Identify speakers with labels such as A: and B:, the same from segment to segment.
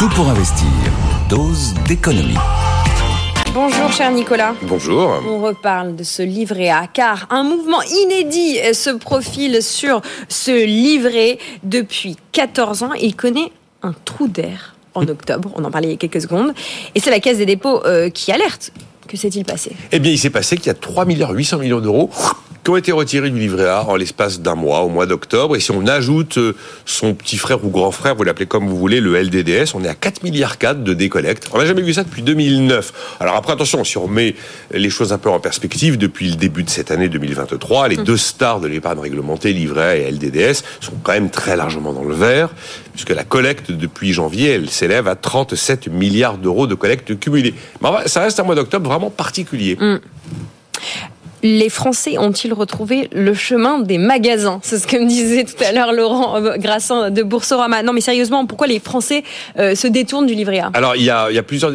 A: Tout pour investir. Dose d'économie.
B: Bonjour cher Nicolas.
C: Bonjour.
B: On reparle de ce livret A car un mouvement inédit se profile sur ce livret depuis 14 ans. Il connaît un trou d'air en octobre, on en parlait il y a quelques secondes, et c'est la Caisse des dépôts euh, qui alerte. Que s'est-il passé?
C: Eh bien, il s'est passé qu'il y a 3 milliards 800 millions d'euros qui ont été retirés du livret A en l'espace d'un mois, au mois d'octobre. Et si on ajoute euh, son petit frère ou grand frère, vous l'appelez comme vous voulez, le LDDS, on est à 4 milliards 4 de décollecte. On n'a jamais vu ça depuis 2009. Alors après, attention, si on remet les choses un peu en perspective, depuis le début de cette année 2023, les deux stars de l'épargne réglementée, livret A et LDDS, sont quand même très largement dans le vert, puisque la collecte depuis janvier, elle s'élève à 37 milliards d'euros de collecte cumulée. Mais ça reste un mois d'octobre vraiment particulier.
B: Mm les Français ont-ils retrouvé le chemin des magasins? C'est ce que me disait tout à l'heure Laurent euh, Grassin de Boursorama. Non, mais sérieusement, pourquoi les Français euh, se détournent du livret A?
C: Alors, il y, a, il y a plusieurs.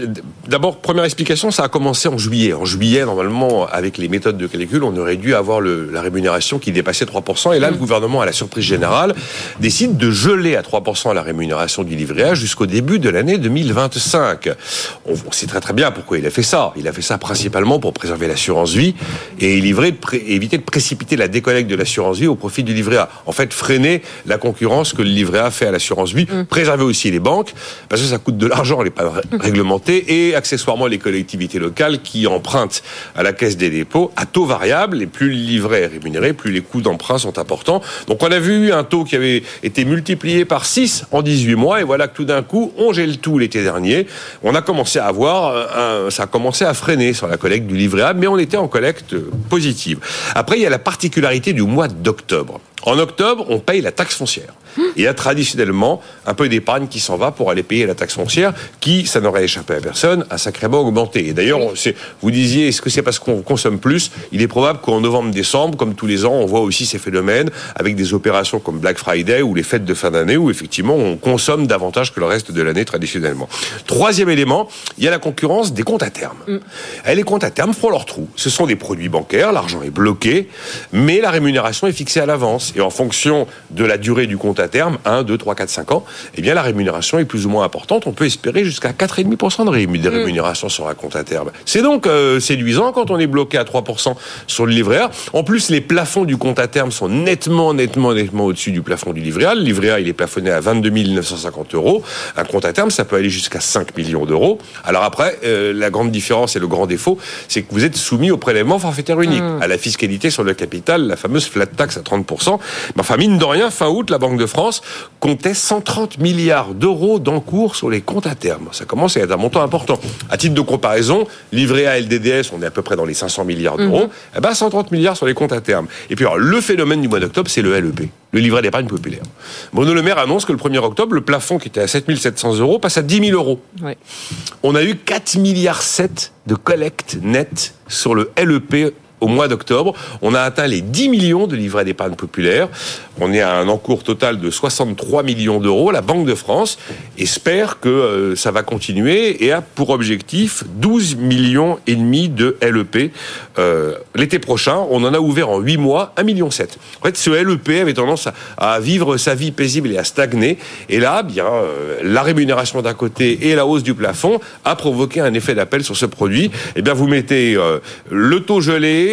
C: D'abord, première explication, ça a commencé en juillet. En juillet, normalement, avec les méthodes de calcul, on aurait dû avoir le, la rémunération qui dépassait 3%. Et là, le mm. gouvernement, à la surprise générale, décide de geler à 3% la rémunération du livret A jusqu'au début de l'année 2025. On, on sait très très bien pourquoi il a fait ça. Il a fait ça principalement pour préserver l'assurance vie et et livrer, éviter de précipiter la décollecte de l'assurance vie au profit du livret A. En fait, freiner la concurrence que le livret A fait à l'assurance vie, mm. préserver aussi les banques, parce que ça coûte de l'argent, elle n'est pas réglementée, et accessoirement les collectivités locales qui empruntent à la caisse des dépôts à taux variable, et plus le livret est rémunéré, plus les coûts d'emprunt sont importants. Donc on a vu un taux qui avait été multiplié par 6 en 18 mois, et voilà que tout d'un coup, on gèle tout l'été dernier. On a commencé à avoir, un, ça a commencé à freiner sur la collecte du livret A, mais on était en collecte positive. Après, il y a la particularité du mois d'octobre. En octobre, on paye la taxe foncière. Il y a traditionnellement un peu d'épargne qui s'en va pour aller payer la taxe foncière, qui, ça n'aurait échappé à personne, a sacrément augmenté. Et d'ailleurs, vous disiez, est-ce que c'est parce qu'on consomme plus? Il est probable qu'en novembre-décembre, comme tous les ans, on voit aussi ces phénomènes avec des opérations comme Black Friday ou les fêtes de fin d'année, où effectivement on consomme davantage que le reste de l'année traditionnellement. Troisième élément, il y a la concurrence des comptes à terme. Mm. les comptes à terme font leur trou. Ce sont des produits bancaires, l'argent est bloqué, mais la rémunération est fixée à l'avance. Et en fonction de la durée du compte à terme, 1, 2, 3, 4, 5 ans, eh bien la rémunération est plus ou moins importante. On peut espérer jusqu'à 4,5% de mm. rémunération sur un compte à terme. C'est donc euh, séduisant quand on est bloqué à 3% sur le livret A. En plus, les plafonds du compte à terme sont nettement, nettement, nettement au-dessus du plafond du livret A. Le livret A, il est plafonné à 22 950 euros. Un compte à terme, ça peut aller jusqu'à 5 millions d'euros. Alors après, euh, la grande différence et le grand défaut, c'est que vous êtes soumis au prélèvement forfaitaire unique, mm. à la fiscalité sur le capital, la fameuse flat tax à 30%. Enfin, mine de rien, fin août, la Banque de France comptait 130 milliards d'euros d'encours sur les comptes à terme. Ça commence à être un montant important. À titre de comparaison, livré à LDDS, on est à peu près dans les 500 milliards d'euros. Mhm. Eh ben, 130 milliards sur les comptes à terme. Et puis, alors, le phénomène du mois d'octobre, c'est le LEP, le livret d'épargne populaire. Bruno Le Maire annonce que le 1er octobre, le plafond qui était à 7700 euros passe à 10 000 euros. On a eu 4 milliards 7 de collecte nette sur le LEP au mois d'octobre. On a atteint les 10 millions de livrets d'épargne populaire. On est à un encours total de 63 millions d'euros. La Banque de France espère que euh, ça va continuer et a pour objectif 12 millions et demi de LEP. Euh, l'été prochain, on en a ouvert en 8 mois 1,7 million. En fait, ce LEP avait tendance à, vivre sa vie paisible et à stagner. Et là, bien, euh, la rémunération d'un côté et la hausse du plafond a provoqué un effet d'appel sur ce produit. Eh bien, vous mettez le taux gelé,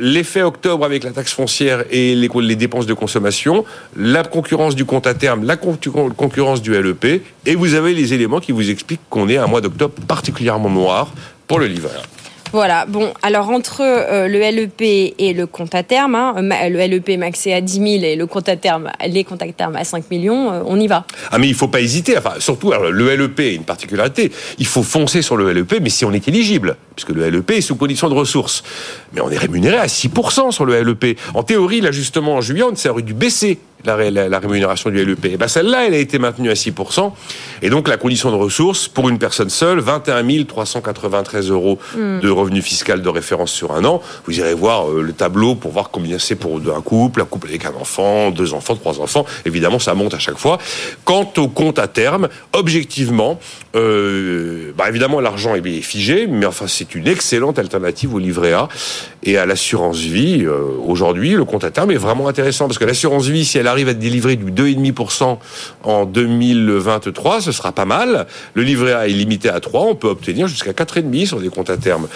C: l'effet octobre avec la taxe foncière et les, dépenses de consommation, la concurrence du compte à terme, la concurrence du LEP, et vous avez les éléments qui vous expliquent qu'on est un mois d'octobre particulièrement noir pour le livret.
B: Voilà, bon, alors entre euh, le LEP et le compte à terme, hein, le LEP maxé à 10 000 et le compte à terme, les comptes à terme à 5 millions, euh, on y va.
C: Ah mais il faut pas hésiter, enfin surtout le LEP a une particularité, il faut foncer sur le LEP, mais si on est éligible, puisque le LEP est sous condition de ressources. Mais on est rémunéré à 6% sur le LEP. En théorie, l'ajustement en juillet, ça aurait dû baisser la, rémunération du LEP. Et ben celle-là, elle a été maintenue à 6%. Et donc la condition de ressources pour une personne seule, 21 393 euros hmm. de revenu fiscal de référence sur un an. Vous irez voir euh, le tableau pour voir combien c'est pour un couple, un couple avec un enfant, deux enfants, trois enfants. Évidemment, ça monte à chaque fois. Quant au compte à terme, objectivement, euh, bah évidemment l'argent est figé, mais enfin c'est une excellente alternative au livret A et à l'assurance vie. Euh, aujourd'hui, le compte à terme est vraiment intéressant parce que l'assurance vie, si elle arrive à délivrer du 2,5% en 2023, ce sera pas mal. Le livret A est limité à 3, on peut obtenir jusqu'à 4,5 sur des comptes à terme.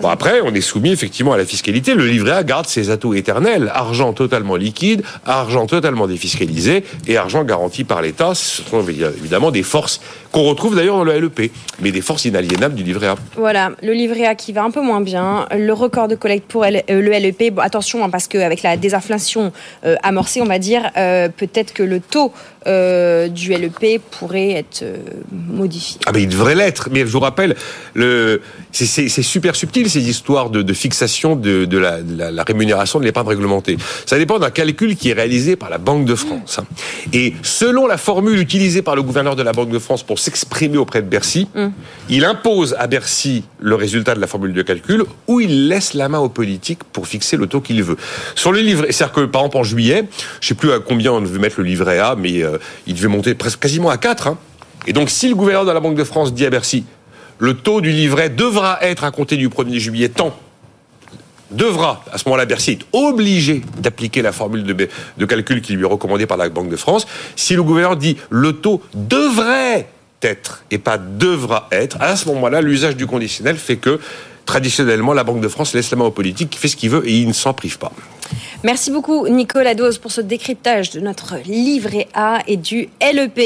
C: bon, après, on est soumis effectivement à la fiscalité. Le livret A garde ses atouts éternels. Argent totalement liquide, argent totalement défiscalisé et argent garanti par l'État. Ce sont évidemment des forces qu'on retrouve d'ailleurs dans le LEP, mais des forces inaliénables du livret A.
B: Voilà, le livret A qui va un peu moins bien, le record de collecte pour euh, le LEP. Bon, attention, hein, parce qu'avec la désinflation euh, amorcée, on va dire, euh, peut-être que le taux du LEP pourrait être modifié.
C: Ah, mais il devrait l'être. Mais je vous rappelle, le... c'est super subtil ces histoires de, fixation de, de, la, la, rémunération de l'épargne réglementée. Ça dépend d'un calcul qui est réalisé par la Banque de France. Hein. Et selon la formule utilisée par le gouverneur de la Banque de France pour s'exprimer auprès de Bercy, mm. il impose à Bercy le résultat de la formule de calcul ou il laisse la main aux politiques pour fixer le taux qu'il veut. Sur le livret, c'est-à-dire que par exemple en juillet, je sais plus à combien on veut mettre le livret A, mais euh, il devait monter presque quasiment à 4. Hein. Et donc si le gouverneur de la Banque de France dit à Bercy, le taux du livret devra être à compter du 1er juillet tant, devra, à ce moment-là, Bercy est obligé d'appliquer la formule de, de, calcul qui lui est recommandée par la Banque de France. Si le gouverneur dit le taux devrait être et pas devra être, à ce moment-là, l'usage du conditionnel fait que traditionnellement, la Banque de France laisse la main aux politiques, qui fait ce qu'il veut et il ne s'en prive pas.
B: Merci beaucoup, Nicolas Dose, pour ce décryptage de notre livret A et du LEP.